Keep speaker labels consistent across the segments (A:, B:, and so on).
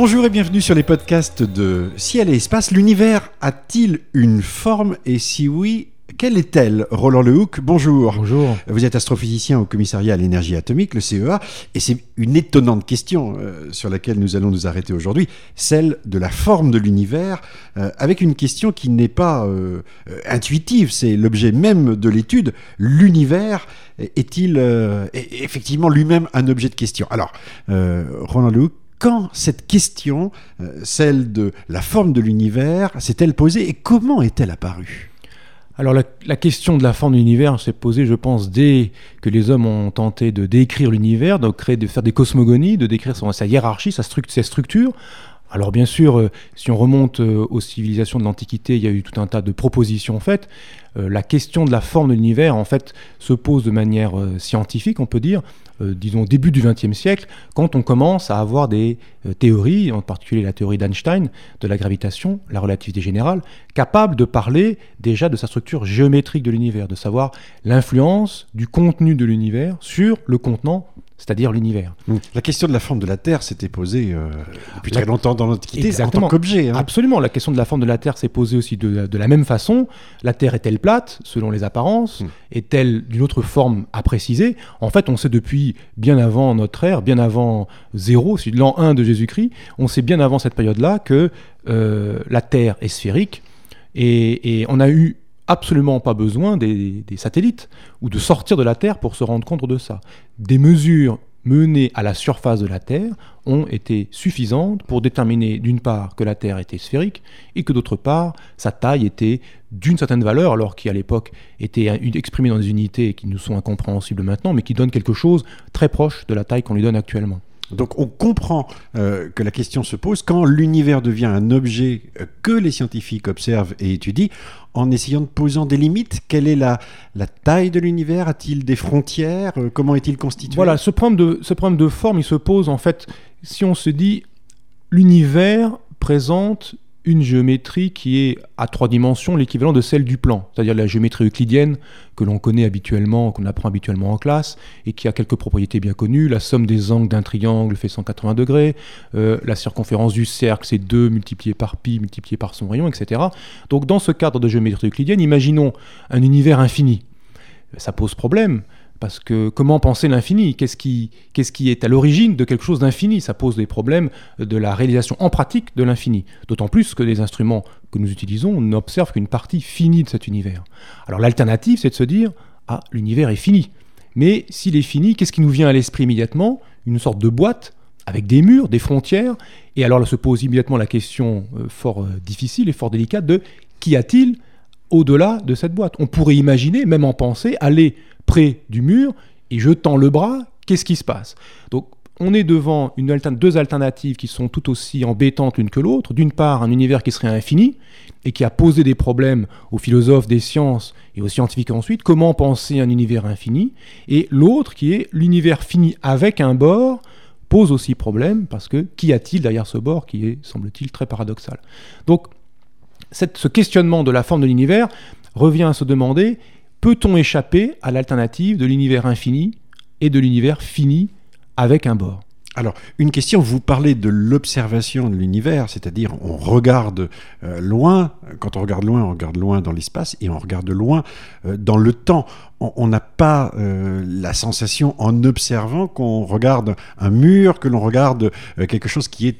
A: Bonjour et bienvenue sur les podcasts de Ciel et Espace. L'univers a-t-il une forme et si oui, quelle est-elle? Roland Lehoucq, bonjour.
B: Bonjour.
A: Vous êtes astrophysicien au commissariat à l'énergie atomique, le CEA, et c'est une étonnante question euh, sur laquelle nous allons nous arrêter aujourd'hui, celle de la forme de l'univers, euh, avec une question qui n'est pas euh, intuitive, c'est l'objet même de l'étude. L'univers est-il est effectivement lui-même un objet de question? Alors, Roland Lehoucq, quand cette question, euh, celle de la forme de l'univers, s'est-elle posée et comment est-elle apparue?
B: Alors la, question de la forme de l'univers s'est posée, je pense, dès que les hommes ont tenté de décrire l'univers, de faire des cosmogonies, de décrire sa hiérarchie, sa, struct- ses structures. Alors bien sûr, euh, si on remonte euh, aux civilisations de l'Antiquité, il y a eu tout un tas de propositions faites. Euh, la question de la forme de l'univers, en fait, se pose de manière scientifique, on peut dire, disons au début du XXe siècle, quand on commence à avoir des théories, en particulier la théorie d'Einstein de la gravitation, la relativité générale, capables de parler déjà de sa structure géométrique de l'univers, de savoir l'influence du contenu de l'univers sur le contenant, c'est-à-dire l'univers.
A: La question de la forme de la Terre s'était posée euh, depuis très longtemps dans l'Antiquité en tant qu'objet. hein.
B: Absolument, la question de la forme de la Terre s'est posée aussi de, de la même façon. La Terre est-elle plate, selon les apparences?
A: Mm.
B: Est-elle d'une autre forme à préciser? En fait, on sait depuis bien avant notre ère, bien avant zéro, l'an 1 de Jésus-Christ, on sait bien avant cette période-là que euh, la Terre est sphérique et, et on n'a eu absolument pas besoin des, satellites ou de sortir de la Terre pour se rendre compte de ça. Des mesures menées à la surface de la Terre ont été suffisantes pour déterminer d'une part que la Terre était sphérique et que d'autre part sa taille était d'une certaine valeur alors qui à l'époque était exprimée dans des unités qui nous sont incompréhensibles maintenant mais qui donnent quelque chose très proche de la taille qu'on lui donne actuellement.
A: Donc on comprend euh, que la question se pose. Quand l'univers devient un objet euh, que les scientifiques observent et étudient, en essayant de poser des limites. Quelle est la, la taille de l'univers? A-t-il des frontières? Euh, Comment est-il constitué?
B: Voilà, ce problème, de, ce problème de forme, il se pose en fait si on se dit l'univers présente une géométrie qui est à trois dimensions l'équivalent de celle du plan, c'est-à-dire la géométrie euclidienne que l'on connaît habituellement, qu'on apprend habituellement en classe et qui a quelques propriétés bien connues. La somme des angles d'un triangle fait 180 degrés, euh, la circonférence du cercle c'est 2 multiplié par pi multiplié par son rayon, etc. Donc dans ce cadre de géométrie euclidienne, imaginons un univers infini. Ça pose problème parce que comment penser l'infini? Qu'est-ce qui, est à l'origine de quelque chose d'infini? Ça pose des problèmes de la réalisation en pratique de l'infini. D'autant plus que les instruments que nous utilisons n'observent qu'une partie finie de cet univers. Alors l'alternative, c'est de se dire, ah, l'univers est fini. Mais s'il est fini, qu'est-ce qui nous vient à l'esprit immédiatement? Une sorte de boîte avec des murs, des frontières. Et alors là se pose immédiatement la question euh, fort euh, difficile et fort délicate de qu'y a-t-il au-delà de cette boîte. On pourrait imaginer, même en pensée, aller près du mur et je tends le bras, qu'est-ce qui se passe? Donc on est devant deux alternatives qui sont tout aussi embêtantes l'une que l'autre. D'une part, un univers qui serait infini et qui a posé des problèmes aux philosophes des sciences et aux scientifiques ensuite. Comment penser un univers infini? Et l'autre qui est l'univers fini avec un bord pose aussi problème parce que qu'y a-t-il derrière ce bord qui est, semble-t-il, très paradoxal? Ce questionnement de la forme de l'univers revient à se demander peut-on échapper à l'alternative de l'univers infini et de l'univers fini avec un bord?
A: Alors, une question, vous parlez de l'observation de l'univers, c'est-à-dire on regarde euh, loin, quand on regarde loin, on regarde loin dans l'espace et on regarde loin euh, dans le temps. On n'a pas euh, la sensation en observant qu'on regarde un mur, que l'on regarde quelque chose qui est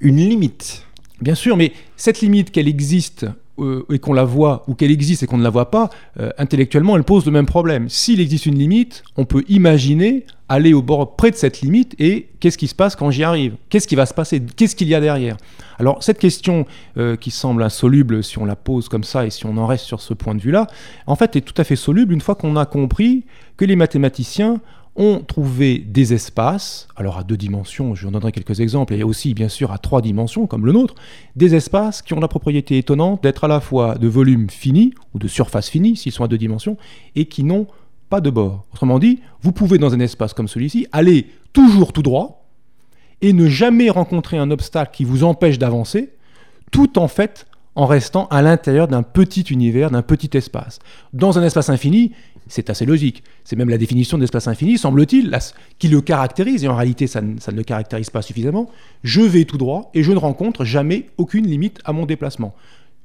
A: une limite.
B: Bien sûr, mais cette limite qu'elle existe euh, et qu'on la voit, ou qu'elle existe et qu'on ne la voit pas, euh, intellectuellement, elle pose le même problème. S'il existe une limite, on peut imaginer aller au bord près de cette limite et qu'est-ce qui se passe quand j'y arrive? Qu'est-ce qui va se passer? Qu'est-ce qu'il y a derrière? Alors cette question euh, qui semble insoluble si on la pose comme ça et si on en reste sur ce point de vue-là, en fait est tout à fait soluble une fois qu'on a compris que les mathématiciens ont trouvé des espaces, alors à deux dimensions, je vous donnerai quelques exemples, et aussi bien sûr à trois dimensions comme le nôtre, des espaces qui ont la propriété étonnante d'être à la fois de volume fini ou de surface finie s'ils sont à deux dimensions et qui n'ont pas de bord. Autrement dit, vous pouvez dans un espace comme celui-ci aller toujours tout droit et ne jamais rencontrer un obstacle qui vous empêche d'avancer, tout en fait en restant à l'intérieur d'un petit univers, d'un petit espace. Dans un espace infini, c'est assez logique. C'est même la définition d'espace infini, semble-t-il, qui le caractérise, et en réalité ça, ne le caractérise pas suffisamment. Je vais tout droit et je ne rencontre jamais aucune limite à mon déplacement.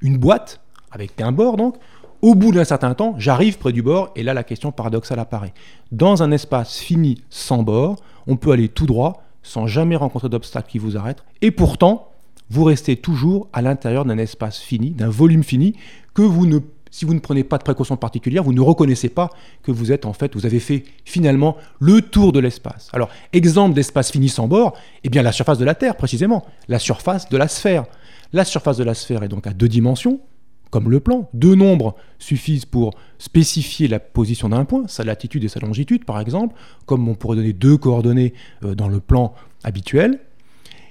B: Une boîte, avec un bord donc, au bout d'un certain temps, j'arrive près du bord, et là la question paradoxale apparaît. Dans un espace fini sans bord, on peut aller tout droit, sans jamais rencontrer d'obstacle qui vous arrête, et pourtant, vous restez toujours à l'intérieur d'un espace fini, d'un volume fini, que vous ne, si vous ne prenez pas de précautions particulières, vous ne reconnaissez pas que vous êtes en fait, vous avez fait finalement le tour de l'espace. Alors, exemple d'espace fini sans bord, eh bien la surface de la Terre précisément, la surface de la sphère. La surface de la sphère est donc à deux dimensions, comme le plan. Deux nombres suffisent pour spécifier la position d'un point, sa latitude et sa longitude par exemple, comme on pourrait donner deux coordonnées euh, dans le plan habituel.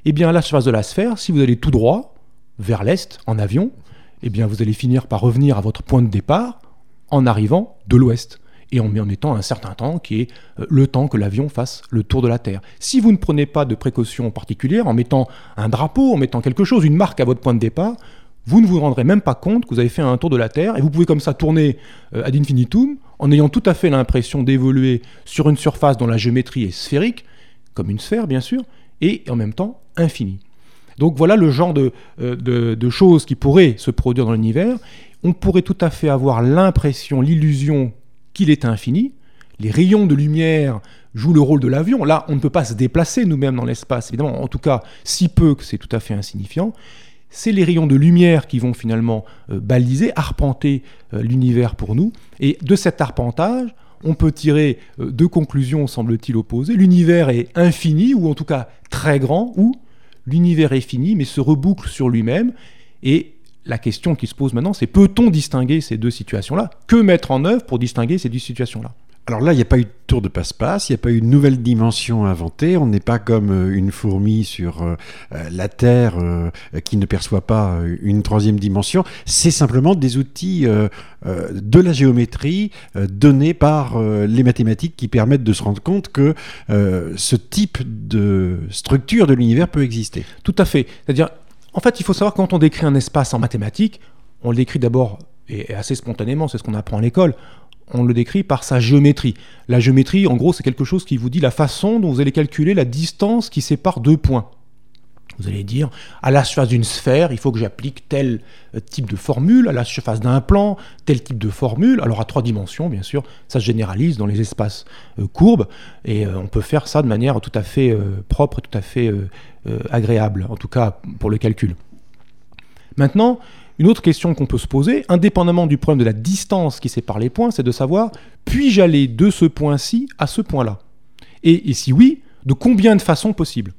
B: Eh bien, à la surface de la sphère, si vous allez tout droit, vers l'est, en avion, eh bien, vous allez finir par revenir à votre point de départ en arrivant de l'ouest et en mettant un certain temps qui est euh, le temps que l'avion fasse le tour de la Terre. Si vous ne prenez pas de précautions particulières, en mettant un drapeau, en mettant quelque chose, une marque à votre point de départ, vous ne vous rendrez même pas compte que vous avez fait un tour de la Terre et vous pouvez comme ça tourner euh, ad infinitum en ayant tout à fait l'impression d'évoluer sur une surface dont la géométrie est sphérique, comme une sphère bien sûr, et en même temps infinie. Donc voilà le genre de, euh, de choses qui pourraient se produire dans l'univers. On pourrait tout à fait avoir l'impression, l'illusion qu'il est infini. Les rayons de lumière jouent le rôle de l'avion. Là, on ne peut pas se déplacer nous-mêmes dans l'espace, évidemment, en tout cas si peu que c'est tout à fait insignifiant c'est les rayons de lumière qui vont finalement euh, baliser, arpenter euh, l'univers pour nous. Et de cet arpentage, on peut tirer euh, deux conclusions, semble-t-il, opposées. L'univers est infini, ou en tout cas très grand, ou l'univers est fini, mais se reboucle sur lui-même. Et la question qui se pose maintenant, c'est peut-on distinguer ces deux situations-là? Que mettre en œuvre pour distinguer ces deux situations-là?
A: Alors là, il n'y a pas eu de tour de passe-passe, il n'y a pas eu une nouvelle dimension inventée. On n'est pas comme euh, une fourmi sur euh, euh, la Terre qui ne perçoit pas une troisième dimension. C'est simplement des outils de la géométrie donnés par les mathématiques qui permettent de se rendre compte que ce type de structure de l'univers peut exister.
B: Tout à fait. C'est-à-dire, en fait, il faut savoir quand on décrit un espace en mathématiques, on l'écrit d'abord et assez spontanément, c'est ce qu'on apprend à l'école, on le décrit par sa géométrie. La géométrie, en gros, c'est quelque chose qui vous dit la façon dont vous allez calculer la distance qui sépare deux points. Vous allez dire, à la surface d'une sphère, il faut que j'applique tel euh, type de formule, à la surface d'un plan, tel type de formule. Alors à trois dimensions, bien sûr, ça se généralise dans les espaces euh, courbes, et euh, on peut faire ça de manière tout à fait propre tout à fait agréable, en tout cas pour le calcul. Maintenant, une autre question qu'on peut se poser, indépendamment du problème de la distance qui sépare les points, c'est de savoir, puis-je aller de ce point-ci à ce point-là? Et, si oui, de combien de façons possibles?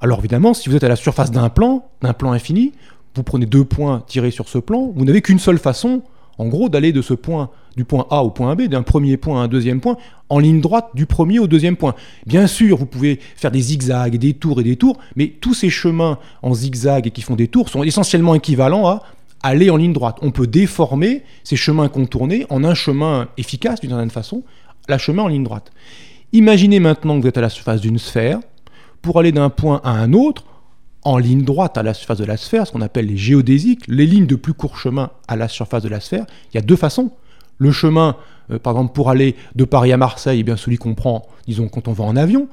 B: Alors évidemment, si vous êtes à la surface d'un plan, d'un plan infini, vous prenez deux points tirés sur ce plan, vous n'avez qu'une seule façon, en gros, d'aller de ce point, du point A au point B, d'un premier point à un deuxième point, en ligne droite du premier au deuxième point. Bien sûr, vous pouvez faire des zigzags, des tours et des tours, mais tous ces chemins en zigzag et qui font des tours sont essentiellement équivalents à aller en ligne droite. On peut déformer ces chemins contournés en un chemin efficace d'une certaine façon, la chemin en ligne droite. Imaginez maintenant que vous êtes à la surface d'une sphère. Pour aller d'un point à un autre, en ligne droite à la surface de la sphère, ce qu'on appelle les géodésiques, les lignes de plus court chemin à la surface de la sphère, il y a deux façons. Le chemin, euh, par exemple, pour aller de Paris à Marseille, eh bien celui qu'on prend, disons, quand on va en avion,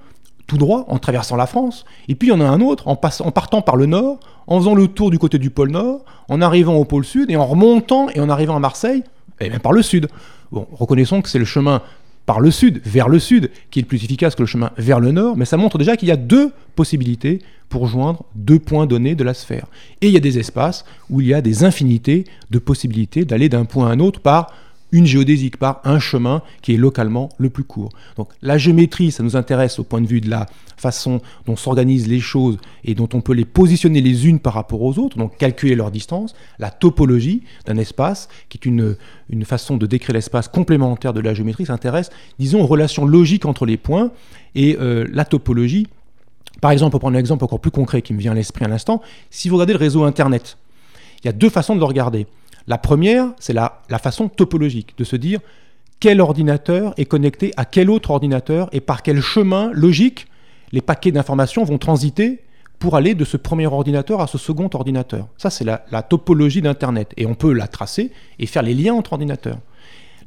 B: tout droit, en traversant la France. Et puis il y en a un autre, en, partant par le nord, en faisant le tour du côté du pôle nord, en arrivant au pôle sud, et en remontant et en arrivant à Marseille, et eh bien par le sud. Bon, reconnaissons que c'est le chemin par le sud, vers le sud, qui est le plus efficace que le chemin vers le nord, mais ça montre déjà qu'il y a deux possibilités pour joindre deux points donnés de la sphère. Et il y a des espaces où il y a des infinités de possibilités d'aller d'un point à un autre par une géodésique, par un chemin qui est localement le plus court. Donc la géométrie, ça nous intéresse au point de vue de la façon dont s'organisent les choses et dont on peut les positionner les unes par rapport aux autres, donc calculer leur distance, la topologie d'un espace, qui est une, une façon de décrire l'espace complémentaire de la géométrie, s'intéresse, disons, aux relations logiques entre les points et euh, la topologie. Par exemple, pour prendre un exemple encore plus concret qui me vient à l'esprit à l'instant, si vous regardez le réseau Internet, il y a deux façons de le regarder. La première, c'est la, façon topologique, de se dire quel ordinateur est connecté à quel autre ordinateur et par quel chemin logique les paquets d'informations vont transiter pour aller de ce premier ordinateur à ce second ordinateur. Ça, c'est la, topologie d'Internet. Et on peut la tracer et faire les liens entre ordinateurs.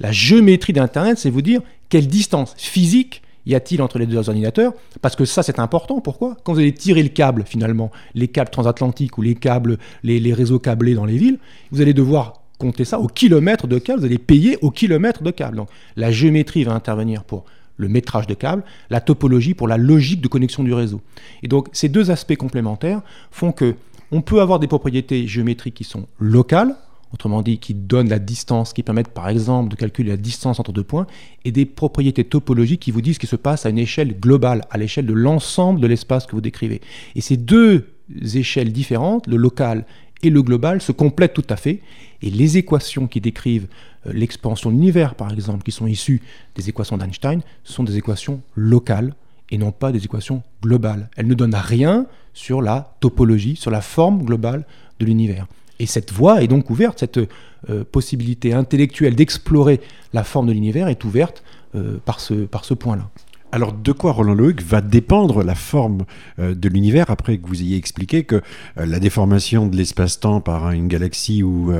B: La géométrie d'Internet, c'est vous dire quelle distance physique y a-t-il entre les deux ordinateurs? Parce que ça, c'est important. Pourquoi? Quand vous allez tirer le câble, finalement, les câbles transatlantiques ou les câbles, les, réseaux câblés dans les villes, vous allez devoir compter ça au kilomètre de câble. Vous allez payer au kilomètre de câble. Donc, la géométrie va intervenir pour le métrage de câble, la topologie pour la logique de connexion du réseau. Et donc, ces deux aspects complémentaires font que on peut avoir des propriétés géométriques qui sont locales, autrement dit qui donnent la distance, qui permettent par exemple de calculer la distance entre deux points, et des propriétés topologiques qui vous disent ce qui se passe à une échelle globale, à l'échelle de l'ensemble de l'espace que vous décrivez. Et ces deux échelles différentes, le local et le global, se complètent tout à fait, et les équations qui décrivent euh, l'expansion de l'univers, par exemple, qui sont issues des équations d'Einstein, sont des équations locales et non pas des équations globales. Elles ne donnent rien sur la topologie, sur la forme globale de l'univers. Et cette voie est donc ouverte, cette euh, possibilité intellectuelle d'explorer la forme de l'univers est ouverte euh, par ce, par ce point-là.
A: Alors, de quoi Roland Loïc va dépendre la forme euh, de l'univers après que vous ayez expliqué que la déformation de l'espace-temps par une galaxie ou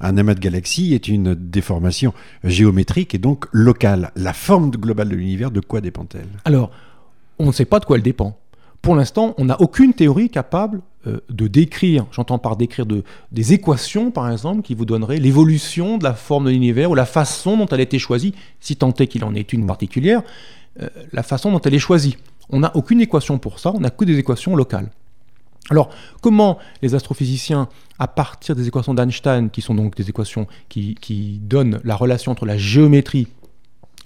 A: un amas de galaxies est une déformation géométrique et donc locale La forme globale de l'univers, de quoi dépend-elle?
B: Alors, on ne sait pas de quoi elle dépend. Pour l'instant, on n'a aucune théorie capable euh, de décrire, j'entends par décrire de, des équations par exemple, qui vous donneraient l'évolution de la forme de l'univers ou la façon dont elle a été choisie, si tant est qu'il en est une particulière, euh, la façon dont elle est choisie. On n'a aucune équation pour ça, on n'a que des équations locales. Alors, comment les astrophysiciens, à partir des équations d'Einstein, qui sont donc des équations qui, qui, donnent la relation entre la géométrie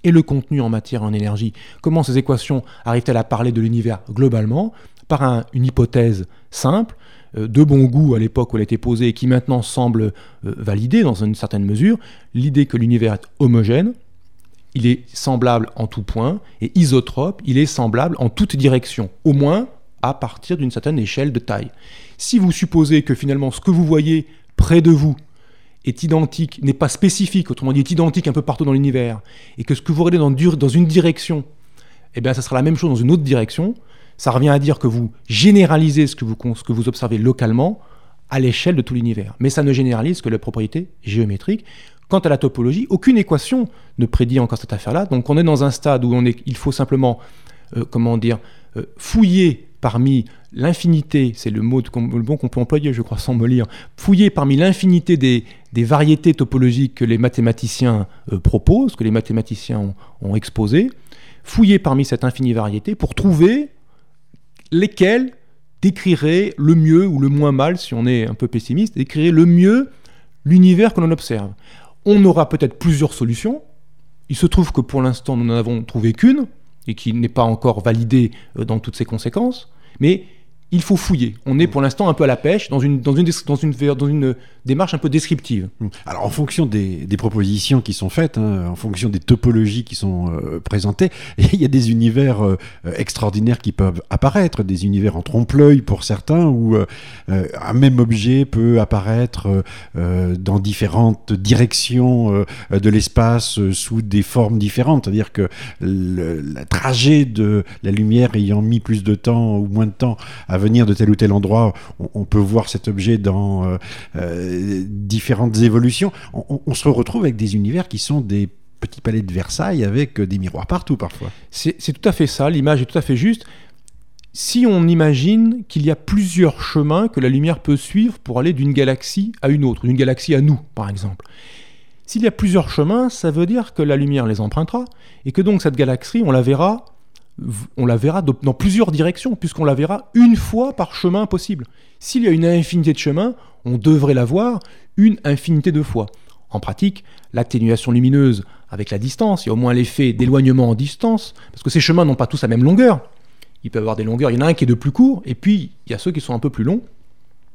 B: et le contenu en matière en énergie, comment ces équations arrivent-elles à parler de l'univers globalement? Par une hypothèse simple, euh, de bon goût à l'époque où elle été posée et qui maintenant semble euh, validée dans une certaine mesure, l'idée que l'univers est homogène, il est semblable en tout point, et isotrope, il est semblable en toute direction, au moins à partir d'une certaine échelle de taille. Si vous supposez que finalement ce que vous voyez près de vous est identique, n'est pas spécifique, autrement dit est identique un peu partout dans l'univers, et que ce que vous regardez dans, une direction, eh bien ça sera la même chose dans une autre direction, ça revient à dire que vous généralisez ce que vous, observez localement à l'échelle de tout l'univers. Mais ça ne généralise que la propriété géométrique. Quant à la topologie, aucune équation ne prédit encore cette affaire-là. Donc on est dans un stade où il faut simplement, euh, comment dire, euh, fouiller parmi l'infinité, c'est le mot le bon qu'on peut employer, je crois, sans me lire, fouiller parmi l'infinité des, variétés topologiques que les mathématiciens euh, proposent, que les mathématiciens ont, ont exposées, fouiller parmi cette infinie variété pour trouver lesquels décriraient le mieux ou le moins mal, si on est un peu pessimiste, décriraient le mieux l'univers que l'on observe. On aura peut-être plusieurs solutions. Il se trouve que pour l'instant, nous n'en avons trouvé qu'une, et qui n'est pas encore validée euh, dans toutes ses conséquences, mais il faut fouiller. On est pour l'instant un peu à la pêche, dans une, dans une, dans une, dans une démarche un peu descriptive.
A: Mmh. Alors en fonction des, des propositions qui sont faites, hein, en fonction des topologies qui sont euh, présentées, il y a des univers euh, extraordinaires qui peuvent apparaître, des univers en trompe-l'œil pour certains, où euh, un même objet peut apparaître dans différentes directions de l'espace sous des formes différentes. C'est-à-dire que le la trajet de la lumière ayant mis plus de temps ou moins de temps à venir de tel ou tel endroit, on, peut voir cet objet dans euh, euh, différentes évolutions. On, se retrouve avec des univers qui sont des petits palais de Versailles avec des miroirs partout parfois.
B: C'est tout à fait ça, l'image est tout à fait juste. Si on imagine qu'il y a plusieurs chemins que la lumière peut suivre pour aller d'une galaxie à une autre, d'une galaxie à nous par exemple, s'il y a plusieurs chemins, ça veut dire que la lumière les empruntera et que donc cette galaxie, on la verra on la verra dans plusieurs directions, puisqu'on la verra une fois par chemin possible. S'il y a une infinité de chemins, on devrait la voir une infinité de fois. En pratique, l'atténuation lumineuse avec la distance, il y a au moins l'effet d'éloignement en distance, parce que ces chemins n'ont pas tous la même longueur. Il peut y avoir des longueurs, il y en a un qui est de plus court, et puis il y a ceux qui sont un peu plus longs,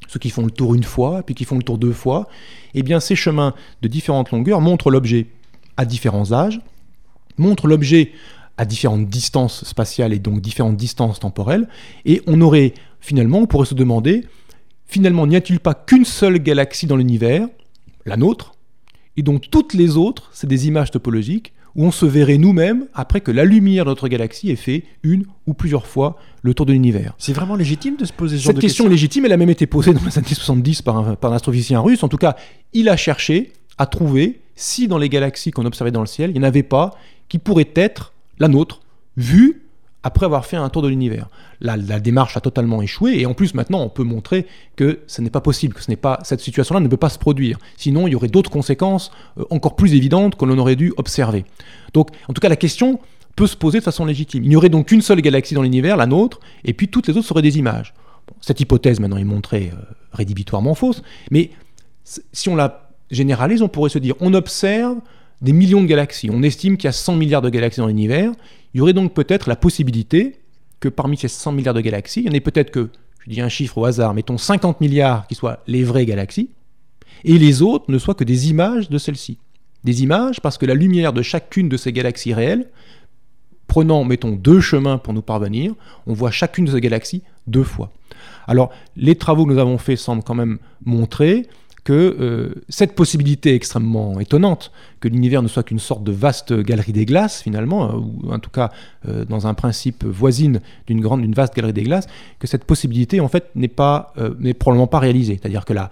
B: ceux qui font le tour une fois, puis qui font le tour deux fois. Eh bien, ces chemins de différentes longueurs montrent l'objet à différents âges, montrent l'objet à différentes distances spatiales et donc différentes distances temporelles. Et on aurait, finalement, on pourrait se demander, finalement, n'y a-t-il pas qu'une seule galaxie dans l'univers, la nôtre, et donc toutes les autres, c'est des images topologiques, où on se verrait nous-mêmes après que la lumière de notre galaxie ait fait une ou plusieurs fois le tour de l'univers.
A: C'est vraiment légitime de se poser ce genre
B: Cette
A: de
B: question est légitime, elle a même été posée dans les années 70 par un, par un astrophysicien russe. En tout cas, il a cherché à trouver si dans les galaxies qu'on observait dans le ciel, il n'y en avait pas qui pourraient être la nôtre, vue après avoir fait un tour de l'univers. La, démarche a totalement échoué et en plus maintenant on peut montrer que ce n'est pas possible, que cette situation-là ne peut pas se produire. Sinon il y aurait d'autres conséquences euh, encore plus évidentes que l'on aurait dû observer. Donc en tout cas la question peut se poser de façon légitime. Il n'y aurait donc qu'une seule galaxie dans l'univers, la nôtre, et puis toutes les autres seraient des images. Cette hypothèse maintenant est montrée euh, rédhibitoirement fausse, mais si on la généralise, on pourrait se dire on observe des millions de galaxies. On estime qu'il y a 100 milliards de galaxies dans l'univers. Il y aurait donc peut-être la possibilité que parmi ces 100 milliards de galaxies, il y en ait peut-être que, je dis un chiffre au hasard, mettons 50 milliards qui soient les vraies galaxies, et les autres ne soient que des images de celles-ci. Des images parce que la lumière de chacune de ces galaxies réelles, prenant, mettons, deux chemins pour nous parvenir, on voit chacune de ces galaxies deux fois. Alors, les travaux que nous avons faits semblent quand même montrer que euh, cette possibilité extrêmement étonnante, que l'univers ne soit qu'une sorte de vaste galerie des glaces finalement, euh, ou en tout cas euh, dans un principe voisine d'une grande, d'une vaste galerie des glaces, que cette possibilité en fait n'est pas, n'est probablement pas réalisée. C'est-à-dire que la,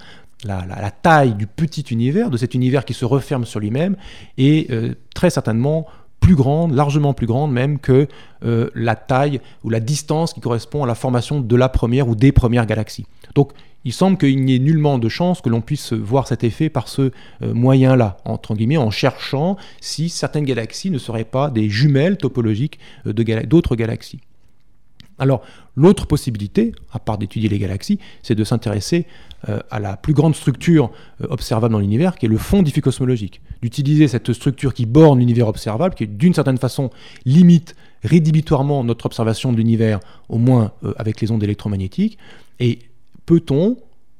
B: taille du petit univers, de cet univers qui se referme sur lui-même, est très certainement plus grande, largement plus grande même que euh, la taille ou la distance qui correspond à la formation de la première ou des premières galaxies. Donc il semble qu'il n'y ait nullement de chance que l'on puisse voir cet effet par ce euh, moyen-là, entre guillemets, en cherchant si certaines galaxies ne seraient pas des jumelles topologiques euh, d'autres galaxies. Alors, l'autre possibilité, à part d'étudier les galaxies, c'est de s'intéresser euh, à la plus grande structure euh, observable dans l'univers, qui est le fond diffus-cosmologique. D'utiliser cette structure qui borne l'univers observable, qui d'une certaine façon limite rédhibitoirement notre observation de l'univers, au moins euh, avec les ondes électromagnétiques. Et peut-on,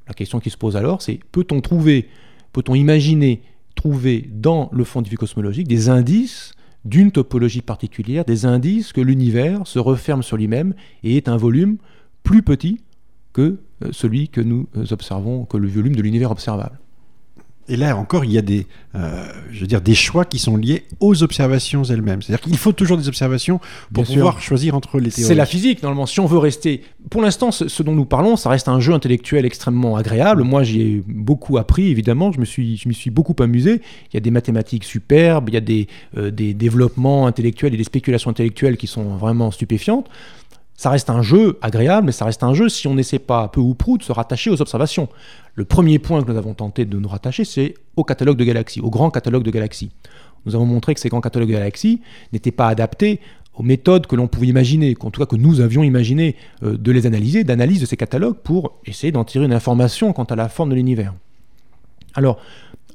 B: la question qui se pose alors, c'est peut-on trouver, peut-on imaginer trouver dans le fond diffus-cosmologique des indices d'une topologie particulière, des indices que l'univers se referme sur lui-même et est un volume plus petit que euh, celui que nous euh, observons, que le volume de l'univers observable.
A: Et là encore, il y a des, euh, je veux dire, des choix qui sont liés aux observations elles-mêmes. C'est-à-dire qu'il faut toujours des observations pour
B: Bien sûr.
A: pouvoir choisir entre les théories.
B: C'est la physique, normalement. Si on veut rester. Pour l'instant, ce, ce dont nous parlons, ça reste un jeu intellectuel extrêmement agréable. Moi, j'y ai beaucoup appris, évidemment. Je me suis, je me suis beaucoup amusé. Il y a des mathématiques superbes, il y a des, euh, des développements intellectuels et des spéculations intellectuelles qui sont vraiment stupéfiantes. Ça reste un jeu agréable, mais ça reste un jeu si on n'essaie pas, peu ou prou, de se rattacher aux observations. Le premier point que nous avons tenté de nous rattacher, c'est au catalogue de galaxies, au grand catalogue de galaxies. Nous avons montré que ces grands catalogues de galaxies n'étaient pas adaptés aux méthodes que l'on pouvait imaginer, qu'en tout cas que nous avions imaginé euh, de les analyser, d'analyse de ces catalogues pour essayer d'en tirer une information quant à la forme de l'univers. Alors,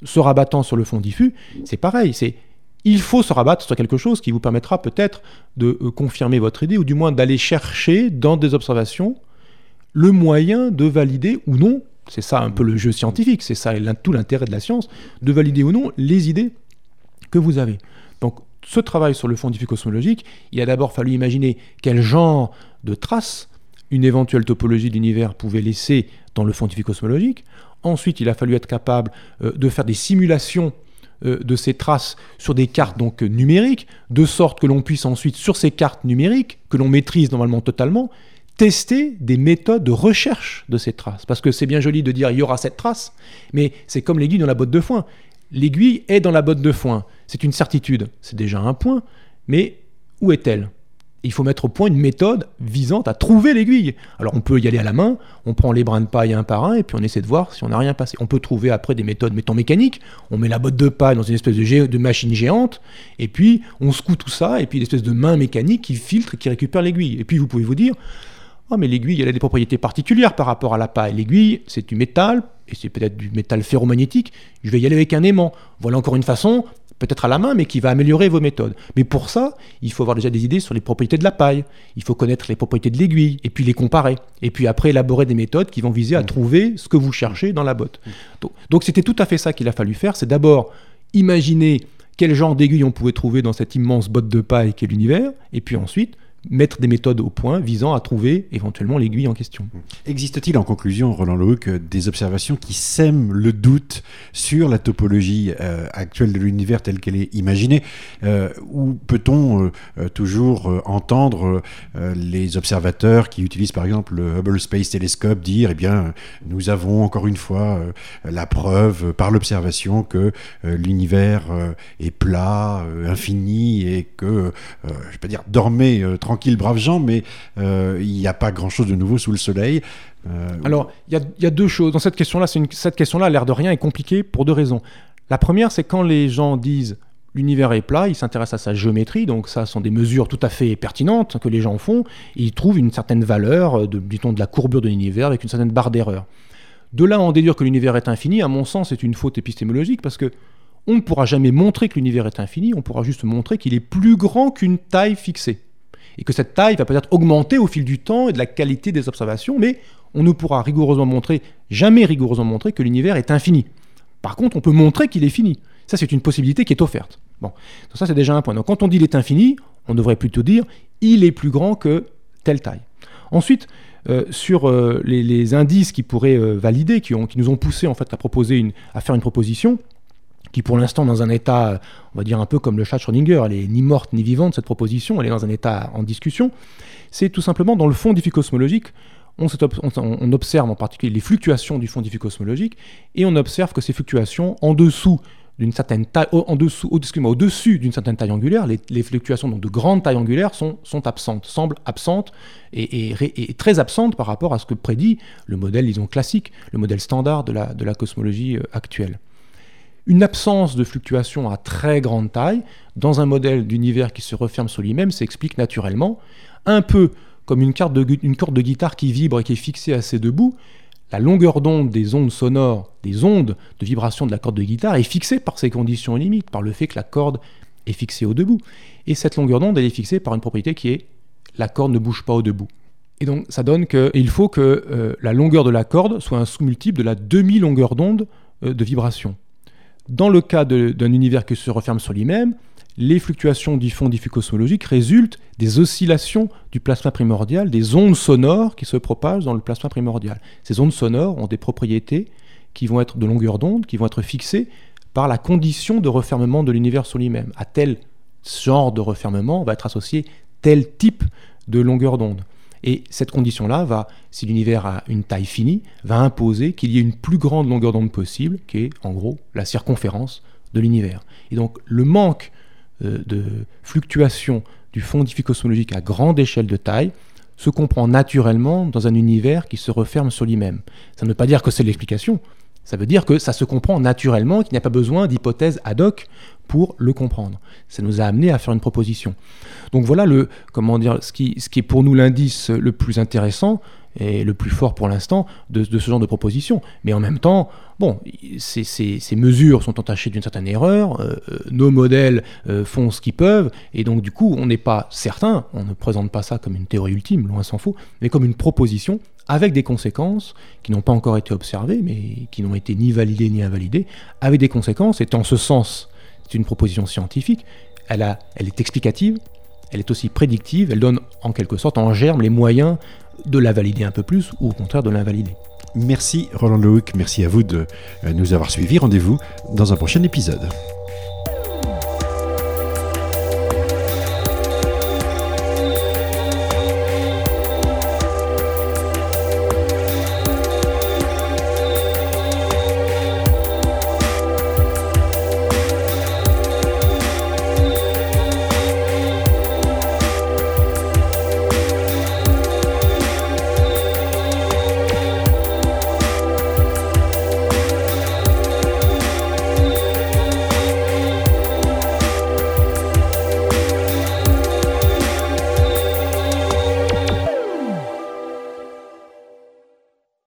B: se rabattant sur le fond diffus, c'est pareil, c'est il faut se rabattre sur quelque chose qui vous permettra peut-être de euh, confirmer votre idée, ou du moins d'aller chercher dans des observations le moyen de valider ou non, c'est ça un peu le jeu scientifique, c'est ça tout l'intérêt de la science, de valider ou non les idées que vous avez. Donc ce travail sur le fond diffus cosmologique, il a d'abord fallu imaginer quel genre de traces une éventuelle topologie de l'univers pouvait laisser dans le fond diffus cosmologique. Ensuite, il a fallu être capable euh, de faire des simulations euh, de ces traces sur des cartes donc numériques, de sorte que l'on puisse ensuite, sur ces cartes numériques, que l'on maîtrise normalement totalement, tester des méthodes de recherche de ces traces. Parce que c'est bien joli de dire il y aura cette trace, mais c'est comme l'aiguille dans la botte de foin. L'aiguille est dans la botte de foin. C'est une certitude. C'est déjà un point, mais où est-elle? Il faut mettre au point une méthode visant à trouver l'aiguille. Alors on peut y aller à la main, on prend les brins de paille un par un et puis on essaie de voir si on n'a rien passé. On peut trouver après des méthodes, mettons mécaniques, on met la botte de paille dans une espèce de, machine géante et puis on secoue tout ça et puis une espèce de main mécanique qui filtre, qui récupère l'aiguille. Et puis vous pouvez vous dire, oh mais l'aiguille elle a des propriétés particulières par rapport à la paille. L'aiguille c'est du métal et c'est peut-être du métal ferromagnétique, je vais y aller avec un aimant. Voilà encore une façon peut-être à la main, mais qui va améliorer vos méthodes. Mais pour ça, il faut avoir déjà des idées sur les propriétés de la paille, il faut connaître les propriétés de l'aiguille, et puis les comparer. Et puis après, élaborer des méthodes qui vont viser à trouver ce que vous cherchez dans la botte. Donc- Donc c'était tout à fait ça qu'il a fallu faire, c'est d'abord imaginer quel genre d'aiguille on pouvait trouver dans cette immense botte de paille qu'est l'univers, et puis ensuite mettre des méthodes au point visant à trouver éventuellement l'aiguille en question.
A: Existe-t-il en conclusion, Roland Lehoucq, des observations qui sèment le doute sur la topologie euh, actuelle de l'univers telle qu'elle est imaginée euh, Ou peut-on euh, toujours entendre les observateurs qui utilisent par exemple le Hubble Space Telescope dire, eh bien, nous avons encore une fois la preuve par l'observation que l'univers est plat, infini et que, je ne vais pas dire dormez tranquille, braves gens, mais euh, il n'y a pas grand-chose de nouveau sous le soleil.
B: Euh, Alors, il y, a deux choses. Dans cette question-là, cette question-là, l'air de rien, est compliquée pour deux raisons. La première, c'est quand les gens disent l'univers est plat, ils s'intéressent à sa géométrie, donc ça sont des mesures tout à fait pertinentes que les gens font, ils trouvent une certaine valeur, euh, de, de la courbure de l'univers avec une certaine barre d'erreur. De là en déduire que l'univers est infini, à mon sens, c'est une faute épistémologique parce que on ne pourra jamais montrer que l'univers est infini, on pourra juste montrer qu'il est plus grand qu'une taille fixée et que cette taille va peut-être augmenter au fil du temps et de la qualité des observations, mais on ne pourra rigoureusement montrer, jamais rigoureusement montrer que l'univers est infini. Par contre, on peut montrer qu'il est fini. Ça, c'est une possibilité qui est offerte. Bon, ça, c'est déjà un point. Donc, quand on dit il est infini, on devrait plutôt dire il est plus grand que telle taille. Ensuite, euh, sur euh, les, indices qui pourraient euh, valider, qui, nous ont poussé en fait à proposer à faire une proposition, qui pour l'instant dans un état, on va dire un peu comme le chat Schrödinger, elle est ni morte ni vivante cette proposition, elle est dans un état en discussion, c'est tout simplement dans le fond difficosmologique, on, on, observe en particulier les fluctuations du fond difficosmologique, et on observe que ces fluctuations en dessous d'une certaine taille, en dessous, au-dessus d'une certaine taille angulaire, les, fluctuations donc de grande taille angulaire sont, absentes, semblent absentes et, très absentes par rapport à ce que prédit le modèle, disons, classique, le modèle standard de la, de la cosmologie euh, actuelle une absence de fluctuation à très grande taille dans un modèle d'univers qui se referme sur lui-même s'explique naturellement, un peu comme une, corde de, guitare qui vibre et qui est fixée à ses deux bouts. La longueur d'onde des ondes sonores, des ondes de vibration de la corde de guitare est fixée par ses conditions limites, par le fait que la corde est fixée au debout. Et cette longueur d'onde, elle est fixée par une propriété qui est la corde ne bouge pas au debout. Et donc ça donne qu'il faut que euh, la longueur de la corde soit un sous-multiple de la demi-longueur d'onde euh, de vibration. Dans le cas d'un univers qui se referme sur lui-même, les fluctuations du fond difficosmologique résultent des oscillations du plasma primordial, des ondes sonores qui se propagent dans le plasma primordial. Ces ondes sonores ont des propriétés qui vont être de longueur d'onde, qui vont être fixées par la condition de refermement de l'univers sur lui-même. À tel genre de refermement va être associé tel type de longueur d'onde. Et cette condition-là va, si l'univers a une taille finie, va imposer qu'il y ait une plus grande longueur d'onde possible, qui est en gros la circonférence de l'univers. Et donc le manque euh, de fluctuation du fond difficosmologique à grande échelle de taille se comprend naturellement dans un univers qui se referme sur lui-même. Ça ne veut pas dire que c'est l'explication, ça veut dire que ça se comprend naturellement, qu'il n'y a pas besoin d'hypothèses ad hoc pour le comprendre. Ça nous a amené à faire une proposition. Donc voilà le, comment dire, ce qui, ce qui est pour nous l'indice le plus intéressant et le plus fort pour l'instant de, ce genre de proposition. Mais en même temps, bon, ces, mesures sont entachées d'une certaine erreur, euh, euh, nos modèles euh, font ce qu'ils peuvent, et donc du coup, on n'est pas certain, on ne présente pas ça comme une théorie ultime, loin s'en faut, mais comme une proposition avec des conséquences qui n'ont pas encore été observées, mais qui n'ont été ni validées ni invalidées, avec des conséquences, et en ce sens c'est une proposition scientifique, elle est explicative, elle est aussi prédictive, elle donne en quelque sorte en germe les moyens de la valider un peu plus ou au contraire de l'invalider.
A: Merci Roland Lehoucq, merci à vous de nous avoir suivis. Rendez-vous dans un prochain épisode.